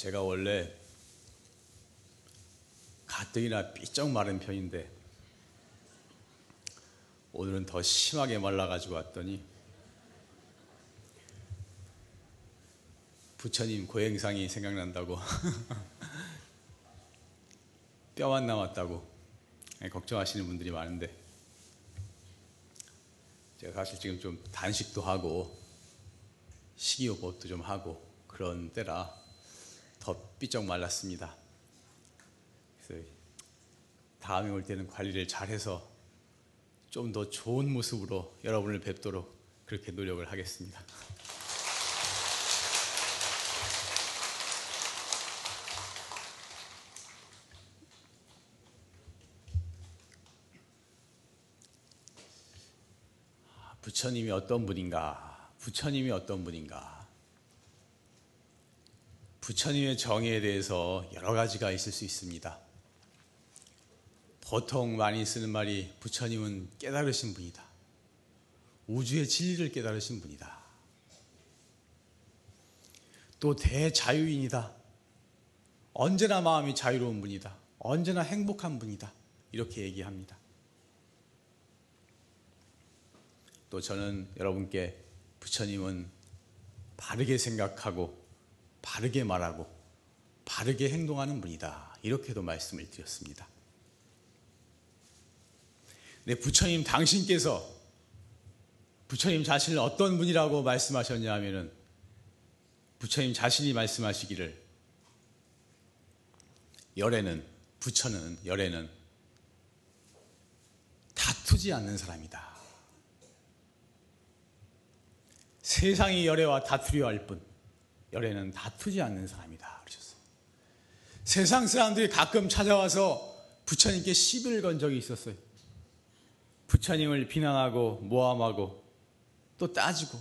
제가 원래 가뜩이나 삐쩍 마른 편인데 오늘은 더 심하게 말라가지고 왔더니 부처님 고행상이 생각난다고 뼈만 남았다고 걱정하시는 분들이 많은데 제가 사실 지금 좀 단식도 하고 식이요법도 좀 하고 그런 때라 더 삐쩍 말랐습니다. 그래서 다음에 올 때는 관리를 잘해서 좀 더 좋은 모습으로 여러분을 뵙도록 그렇게 노력을 하겠습니다. 부처님이 어떤 분인가? 부처님이 어떤 분인가? 부처님의 정의에 대해서 여러 가지가 있을 수 있습니다. 보통 많이 쓰는 말이 부처님은 깨달으신 분이다. 우주의 진리를 깨달으신 분이다. 또 대자유인이다. 언제나 마음이 자유로운 분이다. 언제나 행복한 분이다. 이렇게 얘기합니다. 또 저는 여러분께 부처님은 바르게 생각하고 바르게 말하고 바르게 행동하는 분이다. 이렇게도 말씀을 드렸습니다. 네, 부처님 당신께서 부처님 자신을 어떤 분이라고 말씀하셨냐 하면은 부처님 자신이 말씀하시기를 열애는 부처는 열애는 다투지 않는 사람이다. 세상이 열애와 다투려 할 뿐, 열애는 다투지 않는 사람이다. 그러셨어요. 세상 사람들이 가끔 찾아와서 부처님께 시비를 건 적이 있었어요. 부처님을 비난하고 모함하고 또 따지고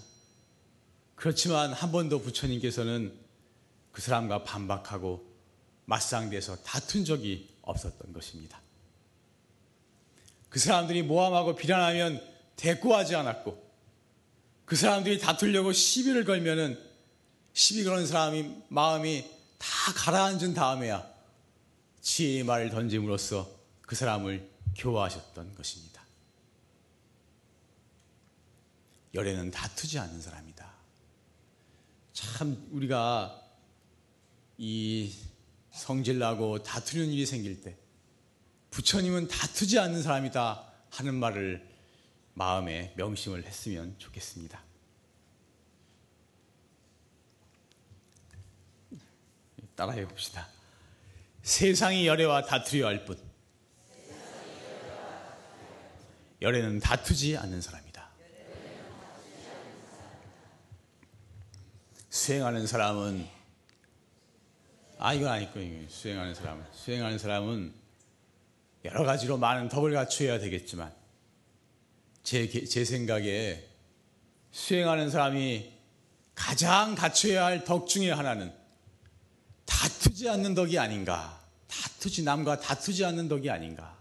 그렇지만 한 번도 부처님께서는 그 사람과 반박하고 맞상대해서 다툰 적이 없었던 것입니다. 그 사람들이 모함하고 비난하면 대꾸하지 않았고 그 사람들이 다투려고 시비를 걸면은 시비 거는 사람이 마음이 다 가라앉은 다음에야 지혜의 말을 던짐으로써 그 사람을 교화하셨던 것입니다. 열애는 다투지 않는 사람이다. 참 우리가 이 성질나고 다투는 일이 생길 때 부처님은 다투지 않는 사람이다 하는 말을 마음에 명심을 했으면 좋겠습니다. 따라해 봅시다. 세상이 열애와 다투려 할 뿐. 열애는 다투지 않는 사람이다. 수행하는 사람은 아 이건 아니고 수행하는 사람은 수행하는 사람은 여러 가지로 많은 덕을 갖추어야 되겠지만 제, 제 생각에 수행하는 사람이 가장 갖춰야 할 덕 중에 하나는 다투지 않는 덕이 아닌가. 다투지, 남과 다투지 않는 덕이 아닌가.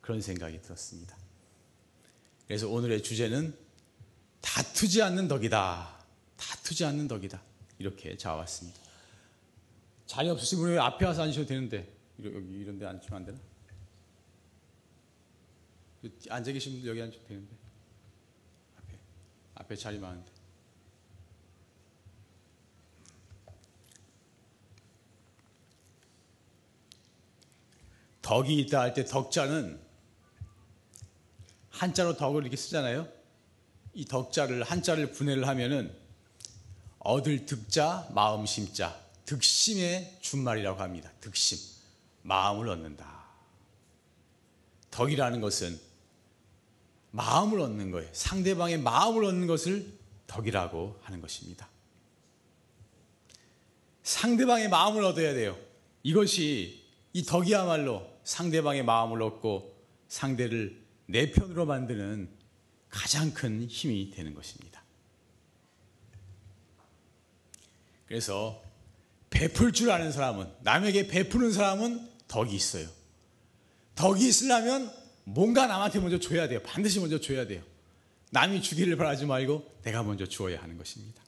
그런 생각이 들었습니다. 그래서 오늘의 주제는 다투지 않는 덕이다. 다투지 않는 덕이다. 이렇게 잡아왔습니다. 자리 없으신 분이 앞에 와서 앉으셔도 되는데, 여기 이런 데 앉으면 안 되나? 앉아 계신 분들 여기 앉아도 되는데 앞에 앞에 자리 많은데 덕이 있다 할 때 덕자는 한자로 덕을 이렇게 쓰잖아요. 이 덕자를 한자를 분해를 하면은 얻을 득자 마음 심자 득심의 준말이라고 합니다. 득심 마음을 얻는다. 덕이라는 것은 마음을 얻는 거예요. 상대방의 마음을 얻는 것을 덕이라고 하는 것입니다. 상대방의 마음을 얻어야 돼요. 이것이 이 덕이야말로 상대방의 마음을 얻고 상대를 내 편으로 만드는 가장 큰 힘이 되는 것입니다. 그래서 베풀 줄 아는 사람은 남에게 베푸는 사람은 덕이 있어요. 덕이 있으려면 뭔가 남한테 먼저 줘야 돼요. 반드시 먼저 줘야 돼요. 남이 주기를 바라지 말고 내가 먼저 주어야 하는 것입니다.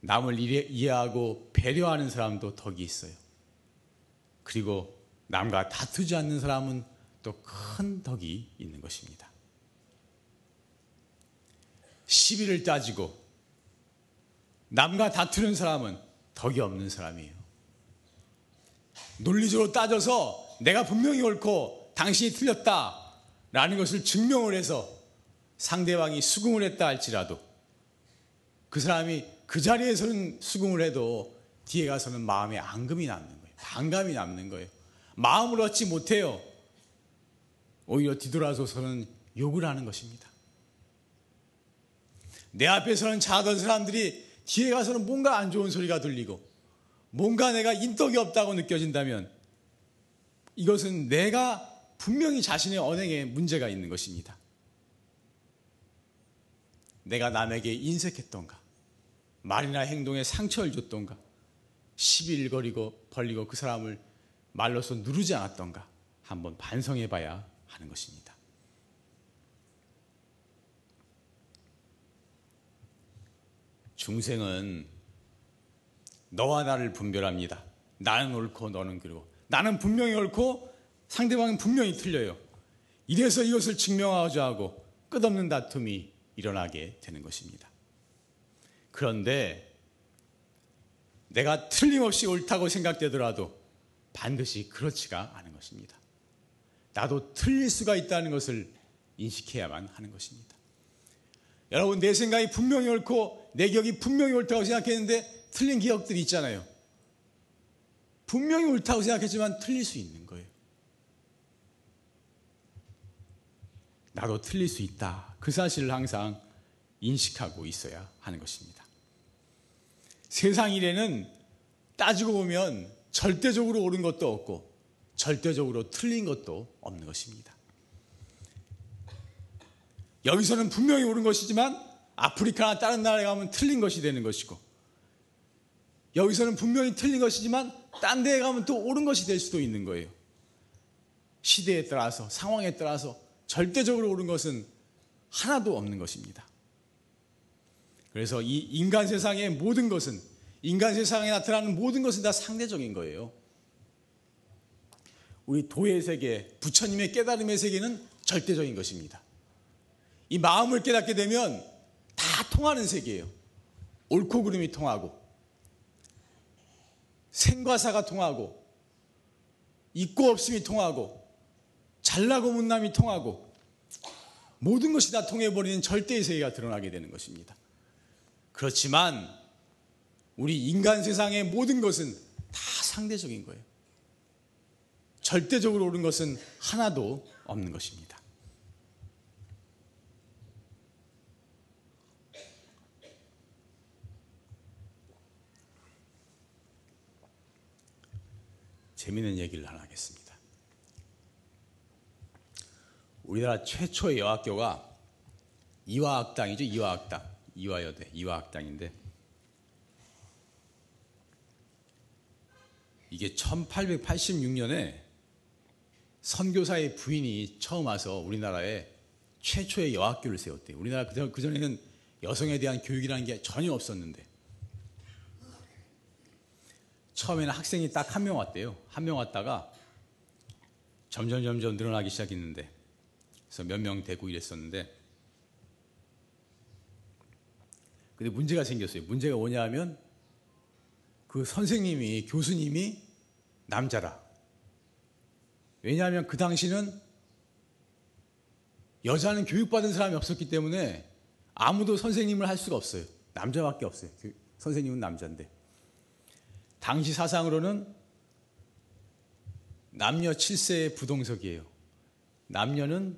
남을 이해하고 배려하는 사람도 덕이 있어요. 그리고 남과 다투지 않는 사람은 또 큰 덕이 있는 것입니다. 시비를 따지고 남과 다투는 사람은 덕이 없는 사람이에요. 논리적으로 따져서 내가 분명히 옳고 당신이 틀렸다 라는 것을 증명을 해서 상대방이 수긍을 했다 할지라도 그 사람이 그 자리에서는 수긍을 해도 뒤에 가서는 마음에 앙금이 남는 거예요. 반감이 남는 거예요. 마음을 얻지 못해요. 오히려 뒤돌아서서는 욕을 하는 것입니다. 내 앞에서는 작은 사람들이 뒤에 가서는 뭔가 안 좋은 소리가 들리고 뭔가 내가 인덕이 없다고 느껴진다면 이것은 내가 분명히 자신의 언행에 문제가 있는 것입니다. 내가 남에게 인색했던가, 말이나 행동에 상처를 줬던가, 시비일거리고 벌리고 그 사람을 말로서 누르지 않았던가 한번 반성해 봐야 하는 것입니다. 중생은 너와 나를 분별합니다. 나는 옳고 너는 그리고 나는 분명히 옳고 상대방은 분명히 틀려요. 이래서 이것을 증명하고자 하고 끝없는 다툼이 일어나게 되는 것입니다. 그런데 내가 틀림없이 옳다고 생각되더라도 반드시 그렇지가 않은 것입니다. 나도 틀릴 수가 있다는 것을 인식해야만 하는 것입니다. 여러분, 내 생각이 분명히 옳고 내 기억이 분명히 옳다고 생각했는데 틀린 기억들이 있잖아요. 분명히 옳다고 생각했지만 틀릴 수 있는 거예요. 나도 틀릴 수 있다. 그 사실을 항상 인식하고 있어야 하는 것입니다. 세상 일에는 따지고 보면 절대적으로 옳은 것도 없고 절대적으로 틀린 것도 없는 것입니다. 여기서는 분명히 옳은 것이지만 아프리카나 다른 나라에 가면 틀린 것이 되는 것이고 여기서는 분명히 틀린 것이지만 딴 데에 가면 또 옳은 것이 될 수도 있는 거예요. 시대에 따라서 상황에 따라서 절대적으로 옳은 것은 하나도 없는 것입니다. 그래서 이 인간 세상의 모든 것은 인간 세상에 나타나는 모든 것은 다 상대적인 거예요. 우리 도의 세계, 부처님의 깨달음의 세계는 절대적인 것입니다. 이 마음을 깨닫게 되면 다 통하는 세계예요. 옳고 그름이 통하고 생과사가 통하고 있고 없음이 통하고 잘나고 못남이 통하고 모든 것이 다 통해버리는 절대의 세계가 드러나게 되는 것입니다. 그렇지만 우리 인간 세상의 모든 것은 다 상대적인 거예요. 절대적으로 옳은 것은 하나도 없는 것입니다. 재미있는 얘기를 하나 하겠습니다. 우리나라 최초의 여학교가 이화학당이죠. 이화학당. 이화여대. 이화학당인데 이게 1886년에 선교사의 부인이 처음 와서 우리나라에 최초의 여학교를 세웠대요. 우리나라 그전에는 여성에 대한 교육이라는 게 전혀 없었는데 처음에는 학생이 딱 한 명 왔대요. 한 명 왔다가 점점 점점 늘어나기 시작했는데 그래서 몇 명 되고 이랬었는데 근데 문제가 생겼어요. 문제가 뭐냐면 그 선생님이 교수님이 남자라. 왜냐하면 그 당시는 여자는 교육받은 사람이 없었기 때문에 아무도 선생님을 할 수가 없어요. 남자밖에 없어요. 선생님은 남자인데. 당시 사상으로는 남녀 7세의 부동석이에요. 남녀는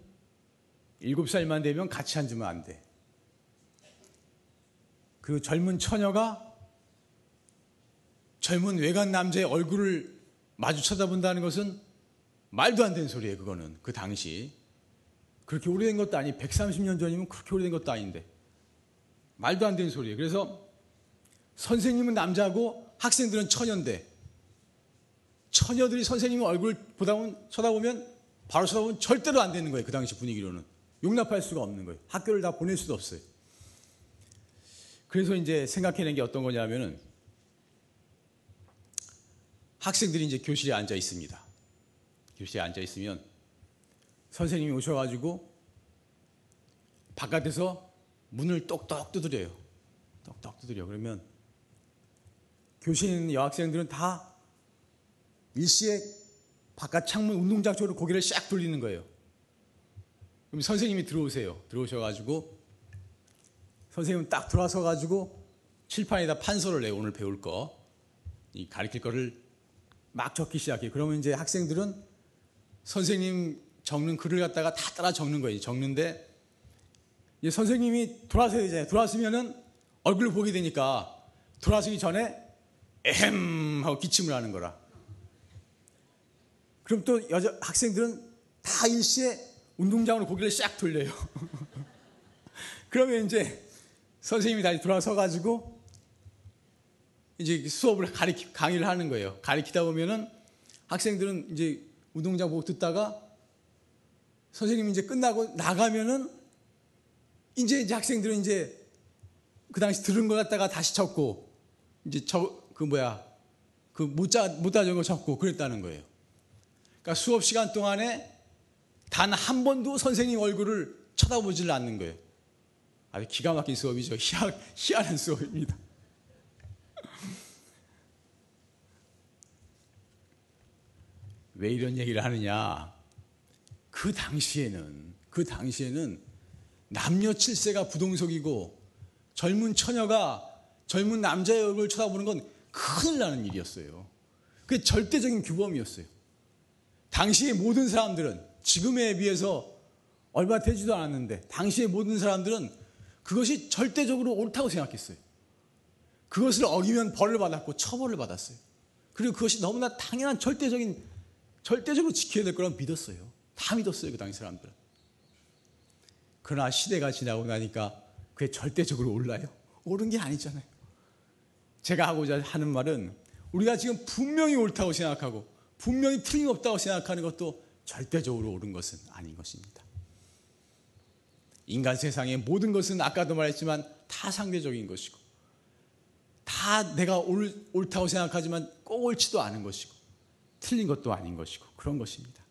7살만 되면 같이 앉으면 안 돼. 그 젊은 처녀가 젊은 외간 남자의 얼굴을 마주 쳐다본다는 것은 말도 안 되는 소리예요, 그거는. 그 당시. 그렇게 오래된 것도 아니, 130년 전이면 그렇게 오래된 것도 아닌데. 말도 안 되는 소리예요. 그래서 선생님은 남자고 학생들은 처녀인데 처녀들이 선생님 얼굴 보다 보면 쳐다보면 바로 쳐다보면 절대로 안 되는 거예요. 그 당시 분위기로는. 용납할 수가 없는 거예요. 학교를 다 보낼 수도 없어요. 그래서 이제 생각해낸 게 어떤 거냐면은 학생들이 이제 교실에 앉아 있습니다. 교실에 앉아 있으면 선생님이 오셔가지고 바깥에서 문을 똑똑 두드려요. 똑똑 두드려. 그러면 교실에 있는 여학생들은 다 일시에 바깥 창문 운동장 쪽으로 고개를 싹 돌리는 거예요. 그럼 선생님이 들어오세요. 들어오셔가지고 선생님은 딱 들어와서 가지고 칠판에다 판서를 내요. 오늘 배울 거. 이 가르칠 거를 막 적기 시작해요. 그러면 이제 학생들은 선생님 적는 글을 갖다가 다 따라 적는 거예요. 적는데 이제 선생님이 돌아서야 되잖아요. 돌아서면은 얼굴을 보게 되니까 돌아서기 전에 에헴 하고 기침을 하는 거라. 그럼 또 여자 학생들은 다 일시에 운동장으로 고개를 싹 돌려요. 그러면 이제 선생님이 다시 돌아서 가지고 이제 수업을 가르치 강의를 하는 거예요. 가르치다 보면은 학생들은 이제 운동장 보고 듣다가 선생님이 이제 끝나고 나가면은 이제 이제 학생들은 이제 그 당시 들은 거 갖다가 다시 적고 이제 저 그 뭐야 그 못자 못다 적은 거 적고 그랬다는 거예요. 그러니까 수업 시간 동안에 단 한 번도 선생님 얼굴을 쳐다보질 않는 거예요. 아주 기가 막힌 수업이죠. 희한, 희한한 수업입니다. 왜 이런 얘기를 하느냐? 그 당시에는, 그 당시에는 남녀 칠세가 부동석이고 젊은 처녀가 젊은 남자의 얼굴을 쳐다보는 건 큰일 나는 일이었어요. 그게 절대적인 규범이었어요. 당시의 모든 사람들은 지금에 비해서 얼마 되지도 않았는데 당시의 모든 사람들은 그것이 절대적으로 옳다고 생각했어요. 그것을 어기면 벌을 받았고 처벌을 받았어요. 그리고 그것이 너무나 당연한 절대적인 절대적으로 지켜야 될 거라고 믿었어요. 다 믿었어요 그 당시 사람들은. 그러나 시대가 지나고 나니까 그게 절대적으로 올라요. 옳은 게 아니잖아요. 제가 하고자 하는 말은 우리가 지금 분명히 옳다고 생각하고 분명히 틀림없다고 생각하는 것도 절대적으로 옳은 것은 아닌 것입니다. 인간 세상의 모든 것은 아까도 말했지만 다 상대적인 것이고 다 내가 옳, 옳다고 생각하지만 꼭 옳지도 않은 것이고 틀린 것도 아닌 것이고 그런 것입니다.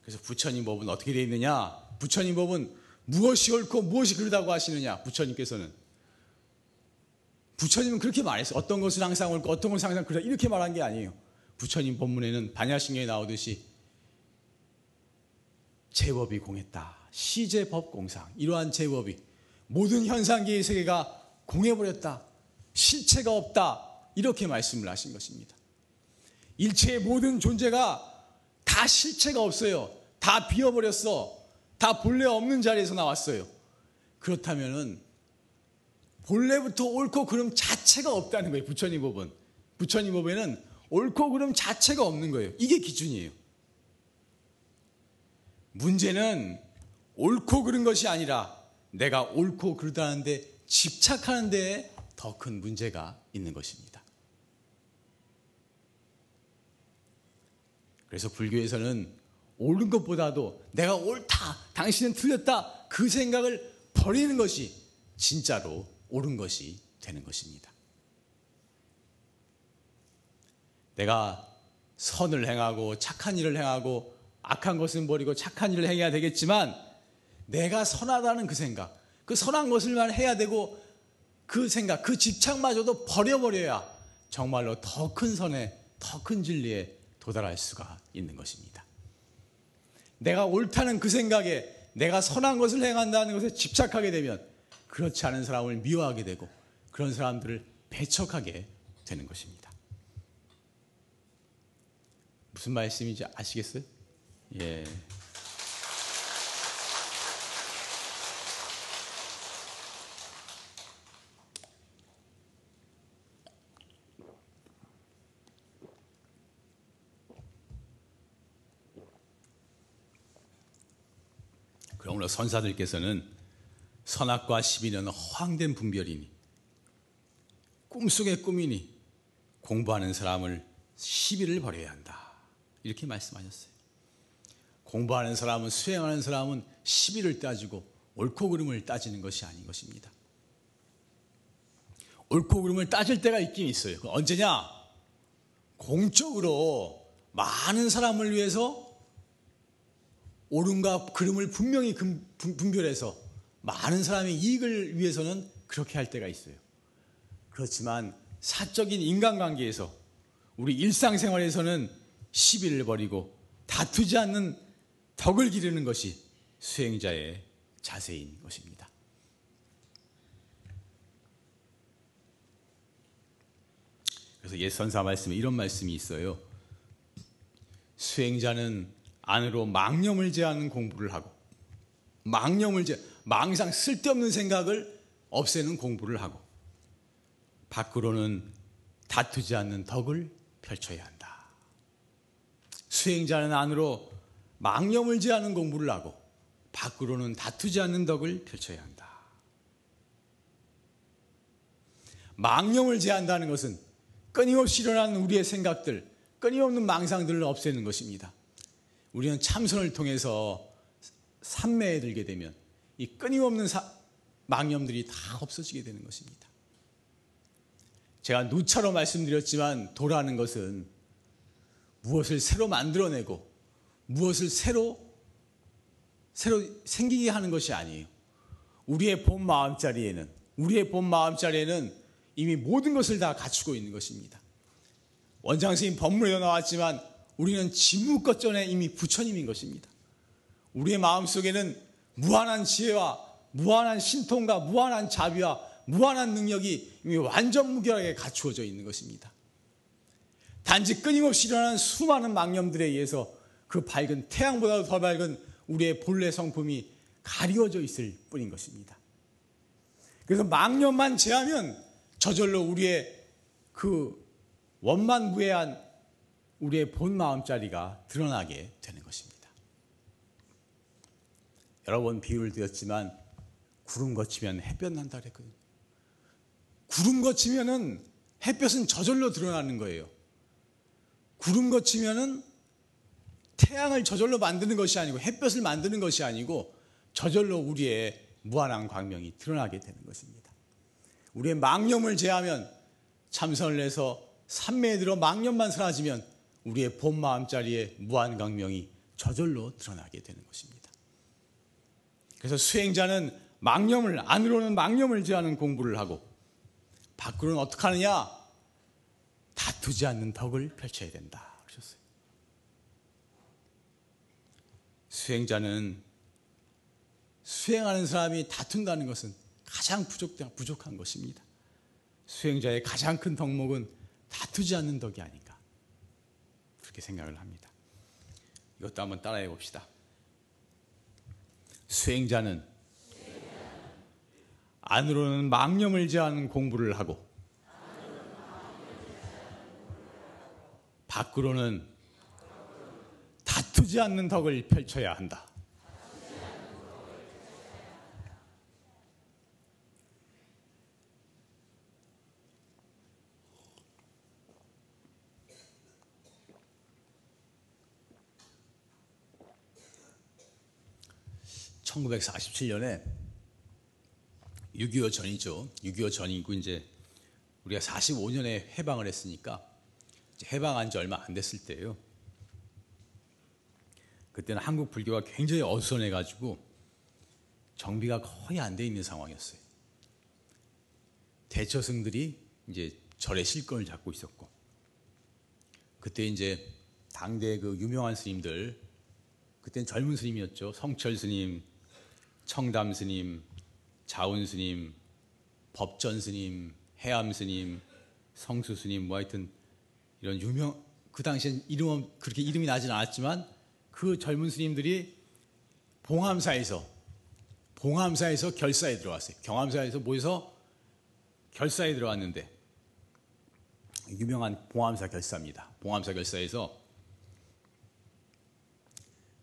그래서 부처님 법은 어떻게 되어 있느냐? 부처님 법은 무엇이 옳고 무엇이 그르다고 하시느냐? 부처님께서는 부처님은 그렇게 말했어요. 어떤 것은 항상 옳고 어떤 것은 항상 그르다 이렇게 말한 게 아니에요. 부처님 법문에는 반야신경에 나오듯이 제법이 공했다. 시제법 공상. 이러한 제법이 모든 현상계의 세계가 공해버렸다. 실체가 없다. 이렇게 말씀을 하신 것입니다. 일체의 모든 존재가 다 실체가 없어요. 다 비어버렸어. 다 본래 없는 자리에서 나왔어요. 그렇다면은 본래부터 옳고 그름 자체가 없다는 거예요. 부처님 법은. 부처님 법에는 옳고 그름 자체가 없는 거예요. 이게 기준이에요. 문제는 옳고 그른 것이 아니라 내가 옳고 그르다는데 집착하는 데에 더 큰 문제가 있는 것입니다. 그래서 불교에서는 옳은 것보다도 내가 옳다, 당신은 틀렸다, 그 생각을 버리는 것이 진짜로 옳은 것이 되는 것입니다. 내가 선을 행하고 착한 일을 행하고 악한 것은 버리고 착한 일을 해야 되겠지만 내가 선하다는 그 생각, 그 선한 것을만 해야 되고 그 생각, 그 집착마저도 버려버려야 정말로 더 큰 선에, 더 큰 진리에 도달할 수가 있는 것입니다. 내가 옳다는 그 생각에 내가 선한 것을 행한다는 것에 집착하게 되면 그렇지 않은 사람을 미워하게 되고 그런 사람들을 배척하게 되는 것입니다. 무슨 말씀인지 아시겠어요? 예. 선사들께서는 선악과 시비는 허황된 분별이니 꿈속의 꿈이니 공부하는 사람을 시비를 버려야 한다. 이렇게 말씀하셨어요. 공부하는 사람은 수행하는 사람은 시비를 따지고 옳고 그름을 따지는 것이 아닌 것입니다. 옳고 그름을 따질 때가 있긴 있어요. 언제냐? 공적으로 많은 사람을 위해서 옳음과 그름을 분명히 분별해서 많은 사람의 이익을 위해서는 그렇게 할 때가 있어요. 그렇지만 사적인 인간관계에서 우리 일상생활에서는 시비를 벌이고 다투지 않는 덕을 기르는 것이 수행자의 자세인 것입니다. 그래서 옛 선사 말씀에 이런 말씀이 있어요. 수행자는 안으로 망념을 제하는 공부를 하고 망념을 제 망상 쓸데없는 생각을 없애는 공부를 하고 밖으로는 다투지 않는 덕을 펼쳐야 한다. 수행자는 안으로 망념을 제하는 공부를 하고 밖으로는 다투지 않는 덕을 펼쳐야 한다. 망념을 제한다는 것은 끊임없이 일어나는 우리의 생각들, 끊임없는 망상들을 없애는 것입니다. 우리는 참선을 통해서 삼매에 들게 되면 이 끊임없는 사, 망념들이 다 없어지게 되는 것입니다. 제가 누차로 말씀드렸지만 도라는 것은 무엇을 새로 만들어내고 무엇을 새로 새로 생기게 하는 것이 아니에요. 우리의 본 마음자리에는 우리의 본 마음자리에는 이미 모든 것을 다 갖추고 있는 것입니다. 원장 선생님 법문에도 나왔지만 우리는 진무껏전에 이미 부처님인 것입니다. 우리의 마음 속에는 무한한 지혜와 무한한 신통과 무한한 자비와 무한한 능력이 이미 완전 무결하게 갖추어져 있는 것입니다. 단지 끊임없이 일어나는 수많은 망념들에 의해서 그 밝은 태양보다도 더 밝은 우리의 본래 성품이 가리워져 있을 뿐인 것입니다. 그래서 망념만 제하면 저절로 우리의 그 원만무해한 우리의 본 마음자리가 드러나게 되는 것입니다. 여러 번 비유를 드렸지만 구름 거치면 햇볕 난다 그랬거든요. 구름 거치면은 햇볕은 저절로 드러나는 거예요. 구름 거치면은 태양을 저절로 만드는 것이 아니고 햇볕을 만드는 것이 아니고 저절로 우리의 무한한 광명이 드러나게 되는 것입니다. 우리의 망념을 제하면 참선을 해서 삼매에 들어 망념만 사라지면 우리의 본 마음자리에 무한 광명이 저절로 드러나게 되는 것입니다. 그래서 수행자는 망념을 안으로는 망념을 제하는 공부를 하고 밖으로는 어떻게 하느냐? 다투지 않는 덕을 펼쳐야 된다. 그러셨어요. 수행자는 수행하는 사람이 다툰다는 것은 가장 부족, 부족한 것입니다. 수행자의 가장 큰 덕목은 다투지 않는 덕이 아닌가. 그렇게 생각을 합니다. 이것도 한번 따라해 봅시다. 수행자는 안으로는 망념을 제하는 공부를 하고 밖으로는 다투지 않는 덕을 펼쳐야 한다. 1947년에 6.25 전이죠. 6.25 전이고 이제 우리가 45년에 해방을 했으니까 해방한 지 얼마 안 됐을 때예요. 그때는 한국 불교가 굉장히 어수선해 가지고 정비가 거의 안 돼 있는 상황이었어요. 대처승들이 이제 절의 실권을 잡고 있었고 그때 이제 당대 그 유명한 스님들 그때는 젊은 스님이었죠. 성철 스님, 청담 스님, 자운 스님, 법전 스님, 해암 스님, 성수 스님 뭐 하여튼 이런 유명 그 당시엔 이름 그렇게 이름이 나진 않았지만 그 젊은 스님들이 봉암사에서 봉암사에서 결사에 들어왔어요. 경암사에서 모여서 결사에 들어왔는데 유명한 봉암사 결사입니다. 봉암사 결사에서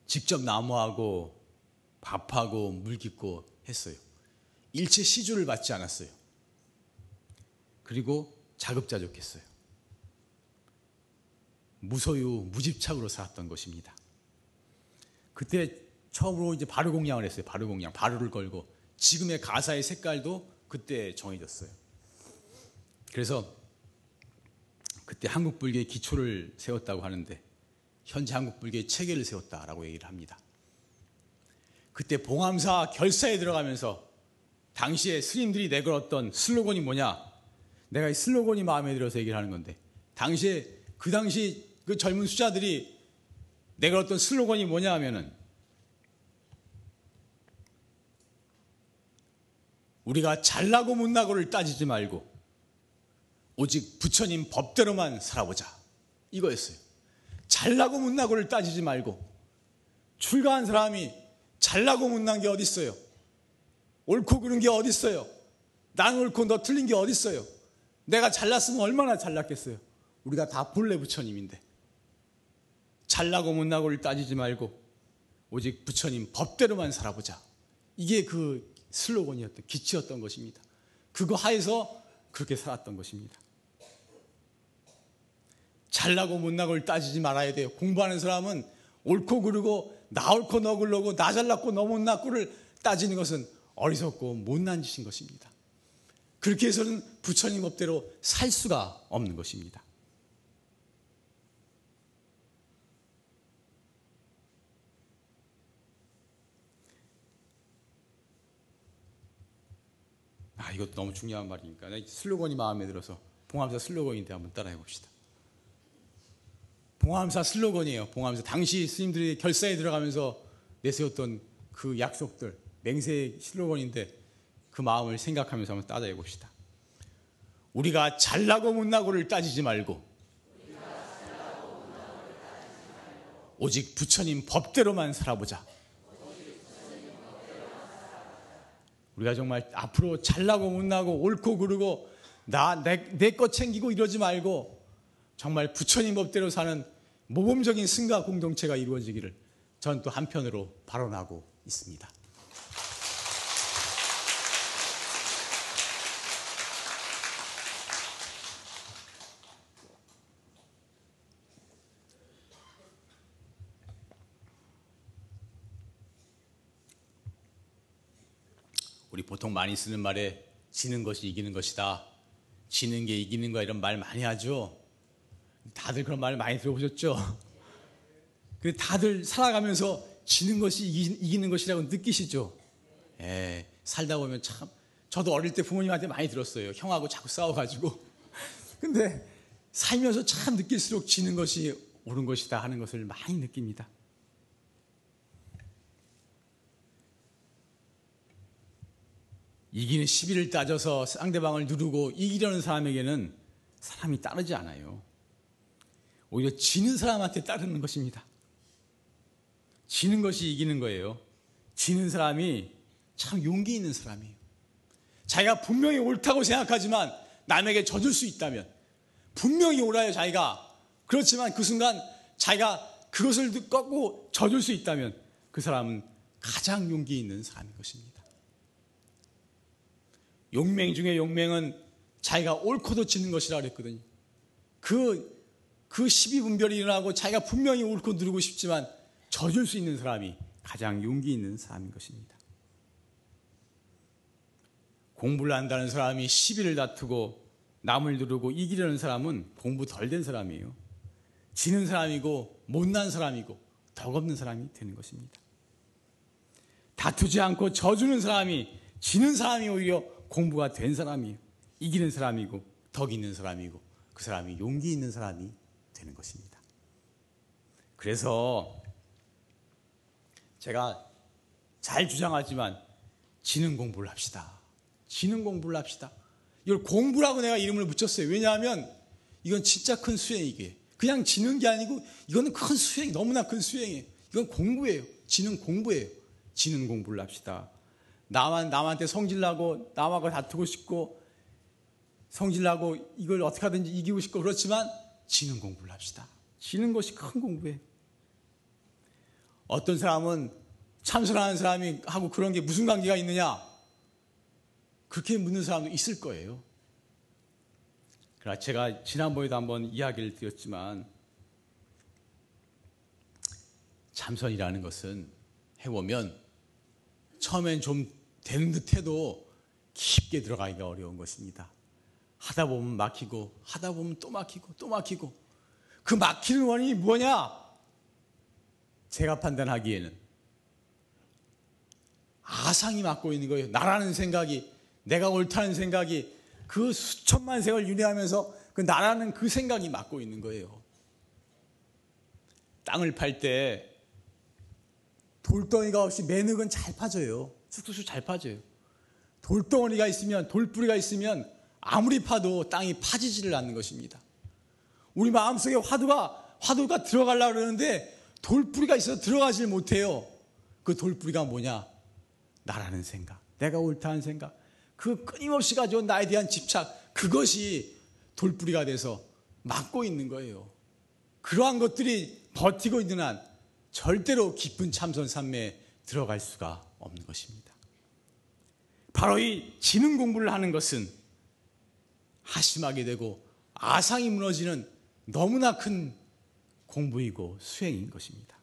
직접 나무하고 밥하고 물 깃고 했어요. 일체 시주를 받지 않았어요. 그리고 자급자족했어요. 무소유, 무집착으로 살았던 것입니다. 그때 처음으로 이제 바르 공양을 했어요. 바르 공양, 바르를 걸고 지금의 가사의 색깔도 그때 정해졌어요. 그래서 그때 한국 불교의 기초를 세웠다고 하는데 현재 한국 불교의 체계를 세웠다라고 얘기를 합니다. 그때 봉암사 결사에 들어가면서 당시에 스님들이 내걸었던 슬로건이 뭐냐? 내가 이 슬로건이 마음에 들어서 얘기를 하는 건데 당시에 그 당시 그 젊은 수자들이 내걸었던 슬로건이 뭐냐 하면은 우리가 잘나고 못나고를 따지지 말고 오직 부처님 법대로만 살아보자 이거였어요. 잘나고 못나고를 따지지 말고 출가한 사람이 잘나고 못난 게 어디 있어요? 옳고 그른 게 어디 있어요? 난 옳고 너 틀린 게 어디 있어요? 내가 잘났으면 얼마나 잘났겠어요? 우리가 다 본래 부처님인데 잘나고 못나고를 따지지 말고 오직 부처님 법대로만 살아보자. 이게 그 슬로건이었던 기치였던 것입니다. 그거 하에서 그렇게 살았던 것입니다. 잘나고 못나고를 따지지 말아야 돼요. 공부하는 사람은 옳고 그르고 나 옳고 너 그르고 나 잘났고 너 못났고를 따지는 것은 어리석고 못난 짓인 것입니다. 그렇게 해서는 부처님 법대로 살 수가 없는 것입니다. 아, 이것도 너무 중요한 말이니까. 슬로건이 마음에 들어서 봉암사 슬로건인데 한번 따라해 봅시다. 봉암사 슬로건이에요. 봉암사. 당시 스님들이 결사에 들어가면서 내세웠던 그 약속들, 맹세 슬로건인데 그 마음을 생각하면서 한번 따라해 봅시다. 우리가 잘나고 못나고를 따지지 말고 오직 부처님 법대로만 살아보자. 우리가 정말 앞으로 잘나고 못나고 옳고 그르고 나내 것 챙기고 이러지 말고 정말 부처님 법대로 사는 모범적인 승가 공동체가 이루어지기를 전 또 한편으로 발언하고 있습니다. 우리 보통 많이 쓰는 말에 지는 것이 이기는 것이다. 지는 게 이기는 거야 이런 말 많이 하죠. 다들 그런 말 많이 들어보셨죠? 그 다들 살아가면서 지는 것이 이기 는 것이라고 느끼시죠? 예, 살다 보면 참 저도 어릴 때 부모님한테 많이 들었어요. 형하고 자꾸 싸워가지고. 근데 살면서 참 느낄수록 지는 것이 옳은 것이다 하는 것을 많이 느낍니다. 이기는 시비를 따져서 상대방을 누르고 이기려는 사람에게는 사람이 따르지 않아요. 오히려 지는 사람한테 따르는 것입니다. 지는 것이 이기는 거예요. 지는 사람이 참 용기 있는 사람이에요. 자기가 분명히 옳다고 생각하지만 남에게 져줄 수 있다면 분명히 옳아요 자기가 그렇지만 그 순간 자기가 그것을 꺾고 져줄 수 있다면 그 사람은 가장 용기 있는 사람인 것입니다. 용맹 중에 용맹은 자기가 옳고도 지는 것이라 그랬거든요. 그, 그 12분별이 일어나고 자기가 분명히 옳고 누르고 싶지만 져줄 수 있는 사람이 가장 용기 있는 사람인 것입니다. 공부를 한다는 사람이 시비를 다투고 남을 누르고 이기려는 사람은 공부 덜 된 사람이에요. 지는 사람이고 못난 사람이고 덕없는 사람이 되는 것입니다. 다투지 않고 져주는 사람이 지는 사람이 오히려 공부가 된 사람이에요. 이기는 사람이고 덕 있는 사람이고 그 사람이 용기 있는 사람이 되는 것입니다. 그래서 제가 잘 주장하지만 지능 공부를 합시다. 지능 공부를 합시다. 이걸 공부라고 내가 이름을 붙였어요. 왜냐하면 이건 진짜 큰 수행이게. 그냥 지는 게 아니고 이거는 큰 수행, 너무나 큰 수행이에요. 이건 공부예요. 지능 공부예요. 지능 공부를 합시다. 나만 남한테 성질나고 남하고 다투고 싶고 성질나고 이걸 어떻게 하든지 이기고 싶고 그렇지만 지는 공부를 합시다. 지는 것이 큰 공부예요. 어떤 사람은 참선하는 사람이 하고 그런 게 무슨 관계가 있느냐? 그렇게 묻는 사람도 있을 거예요. 그러나 제가 지난번에도 한번 이야기를 드렸지만 참선이라는 것은 해보면 처음엔 좀 되는 듯해도 깊게 들어가기가 어려운 것입니다. 하다 보면 막히고 하다 보면 또 막히고 또 막히고 그 막히는 원인이 뭐냐? 제가 판단하기에는 아상이 맡고 있는 거예요. 나라는 생각이 내가 옳다는 생각이 그 수천만 세월 유래하면서 그 나라는 그 생각이 맡고 있는 거예요. 땅을 팔 때 돌덩이가 없이 매능은 잘 파져요. 쑥쑥쑥 잘 파져요. 돌덩어리가 있으면 돌뿌리가 있으면 아무리 파도 땅이 파지지를 않는 것입니다. 우리 마음속에 화두가 화두가 들어가려고 그러는데 돌뿌리가 있어서 들어가질 못해요. 그 돌뿌리가 뭐냐? 나라는 생각, 내가 옳다는 생각, 그 끊임없이 가져온 나에 대한 집착, 그것이 돌뿌리가 돼서 막고 있는 거예요. 그러한 것들이 버티고 있는 한 절대로 깊은 참선 삶에 들어갈 수가 없는 것입니다. 바로 이 지능 공부를 하는 것은 하심하게 되고 아상이 무너지는 너무나 큰 공부이고 수행인 것입니다.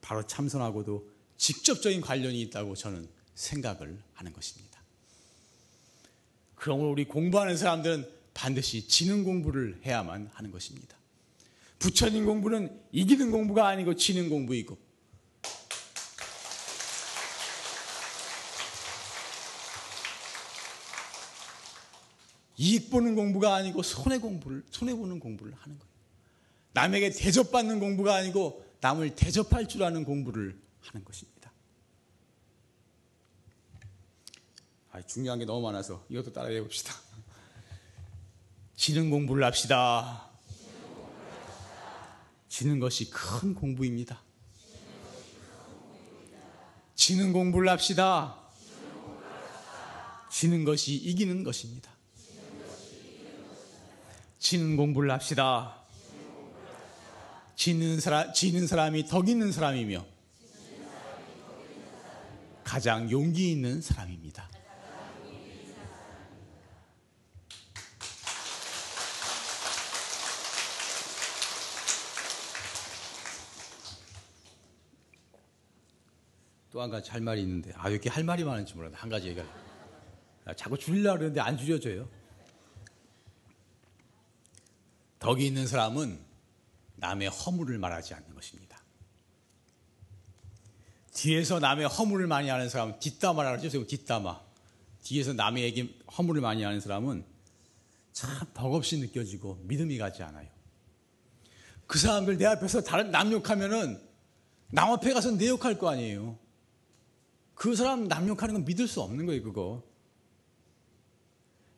바로 참선하고도 직접적인 관련이 있다고 저는 생각을 하는 것입니다. 그러므로 우리 공부하는 사람들은 반드시 지능 공부를 해야만 하는 것입니다. 부처님 공부는 이기는 공부가 아니고 지능 공부이고 이익 보는 공부가 아니고 손해 공부를 손해 보는 공부를 하는 거예요. 남에게 대접받는 공부가 아니고 남을 대접할 줄 아는 공부를 하는 것입니다. 아, 중요한 게 너무 많아서 이것도 따라해 봅시다. 지능 공부를 합시다. 지는 것이 큰 공부입니다. 지는 공부를 합시다. 지는 것이 이기는 것입니다. 지는 공부를 합시다. 지는 사람, 지는 사람이 덕 있는 사람이며 가장 용기 있는 사람입니다. 또 한 가지 할 말이 있는데 아 이렇게 할 말이 많은지 몰라 한 가지 얘기가 자꾸 줄이려고 그러는데 안 줄여져요. 덕이 있는 사람은 남의 허물을 말하지 않는 것입니다. 뒤에서 남의 허물을 많이 하는 사람은 뒷담화라 그러죠. 뒷담화. 뒤에서 남에게 허물을 많이 하는 사람은 참 덕없이 느껴지고 믿음이 가지 않아요. 그 사람들 내 앞에서 다른 남 욕하면은 남 앞에 가서 내 욕할 거 아니에요. 그 사람 남 욕하는 건 믿을 수 없는 거예요, 그거.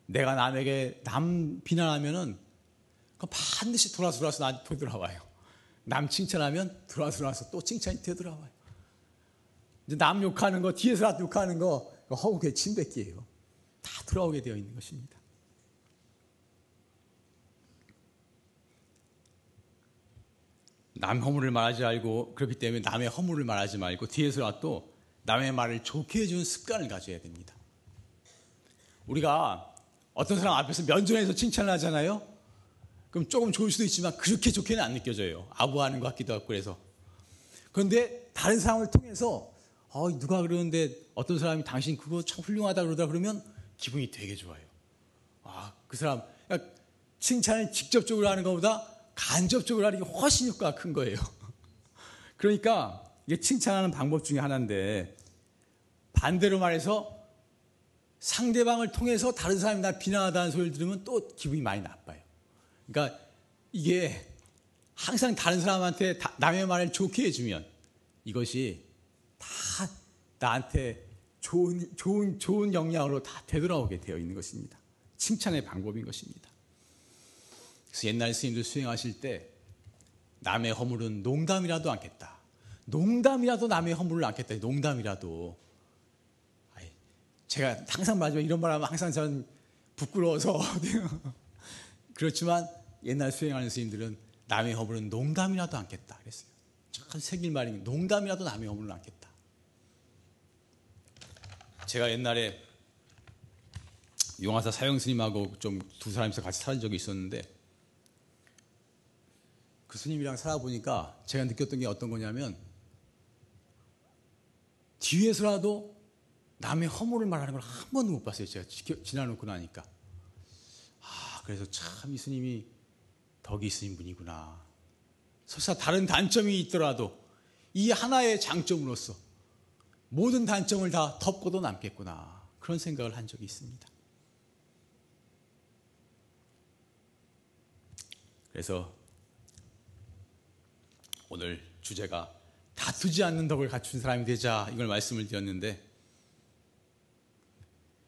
내가 남에게 남 비난하면은 그 반드시 돌아서 돌아서 나한테 되돌아와요. 남 칭찬하면 돌아서 돌아서 또 칭찬이 되돌아와요. 이제 남 욕하는 거, 뒤에서 욕하는 거, 허구의 침뱉기예요. 다 돌아오게 되어 있는 것입니다. 남 허물을 말하지 말고 그렇기 때문에 남의 허물을 말하지 말고 뒤에서 또 남의 말을 좋게 해주는 습관을 가져야 됩니다. 우리가 어떤 사람 앞에서 면전에서 칭찬을 하잖아요. 그럼 조금 좋을 수도 있지만 그렇게 좋게는 안 느껴져요. 아부하는 것 같기도 하고 그래서. 그런데 다른 사람을 통해서 어, 누가 그러는데 어떤 사람이 당신 그거 참 훌륭하다 그러다 그러면 기분이 되게 좋아요. 아, 그 사람 그러니까 칭찬을 직접적으로 하는 것보다 간접적으로 하는 게 훨씬 효과가 큰 거예요. 그러니까 이게 칭찬하는 방법 중에 하나인데 반대로 말해서 상대방을 통해서 다른 사람이 나 비난하다는 소리를 들으면 또 기분이 많이 나빠요. 그러니까 이게 항상 다른 사람한테 남의 말을 좋게 해주면 이것이 다 나한테 좋은, 좋은, 좋은 영향으로 다 되돌아오게 되어 있는 것입니다. 칭찬의 방법인 것입니다. 그래서 옛날 스님들 수행하실 때 남의 허물은 농담이라도 않겠다. 농담이라도 남의 허물을 않겠다. 농담이라도. 제가 항상 마지막에 이런 말 하면 항상 전 부끄러워서. 그렇지만 옛날 수행하는 스님들은 남의 허물은 농담이라도 않겠다. 그랬어요. 참 새길 말입니다. 농담이라도 남의 허물을 않겠다. 제가 옛날에 용화사 사형 스님하고 좀 두 사람이서 같이 살은 적이 있었는데 그 스님이랑 살아보니까 제가 느꼈던 게 어떤 거냐면 뒤에서라도 남의 허물을 말하는 걸 한 번도 못 봤어요. 제가 지켜, 지나놓고 나니까. 아, 그래서 참 예수님이 덕이 있으신 분이구나. 설사 다른 단점이 있더라도 이 하나의 장점으로서 모든 단점을 다 덮고도 남겠구나. 그런 생각을 한 적이 있습니다. 그래서 오늘 주제가 다투지 않는 덕을 갖춘 사람이 되자 이걸 말씀을 드렸는데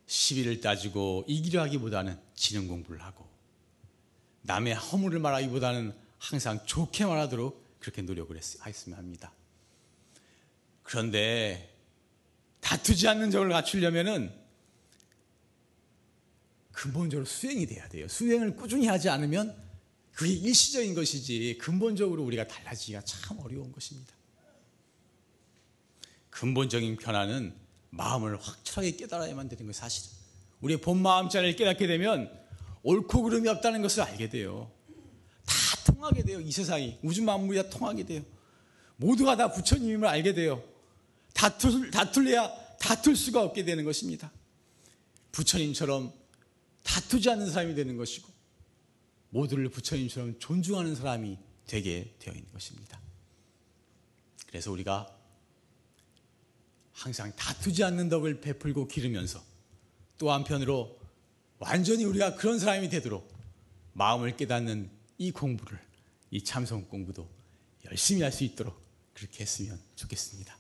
시비를 따지고 이기려 하기보다는 지능 공부를 하고 남의 허물을 말하기보다는 항상 좋게 말하도록 그렇게 노력을 했으면 합니다. 그런데 다투지 않는 덕을 갖추려면은 근본적으로 수행이 돼야 돼요. 수행을 꾸준히 하지 않으면 그게 일시적인 것이지 근본적으로 우리가 달라지기가 참 어려운 것입니다. 근본적인 변화는 마음을 확실하게 깨달아야만 되는 것이 사실은. 우리의 본 마음자를 깨닫게 되면 옳고 그름이 없다는 것을 알게 돼요. 다 통하게 돼요. 이 세상이. 우주 만물이 다 통하게 돼요. 모두가 다 부처님임을 알게 돼요. 다툴, 다툴래야 다툴 수가 없게 되는 것입니다. 부처님처럼 다투지 않는 사람이 되는 것이고 모두를 부처님처럼 존중하는 사람이 되게 되어 있는 것입니다. 그래서 우리가 항상 다투지 않는 덕을 베풀고 기르면서 또 한편으로 완전히 우리가 그런 사람이 되도록 마음을 깨닫는 이 공부를 이 참성 공부도 열심히 할 수 있도록 그렇게 했으면 좋겠습니다.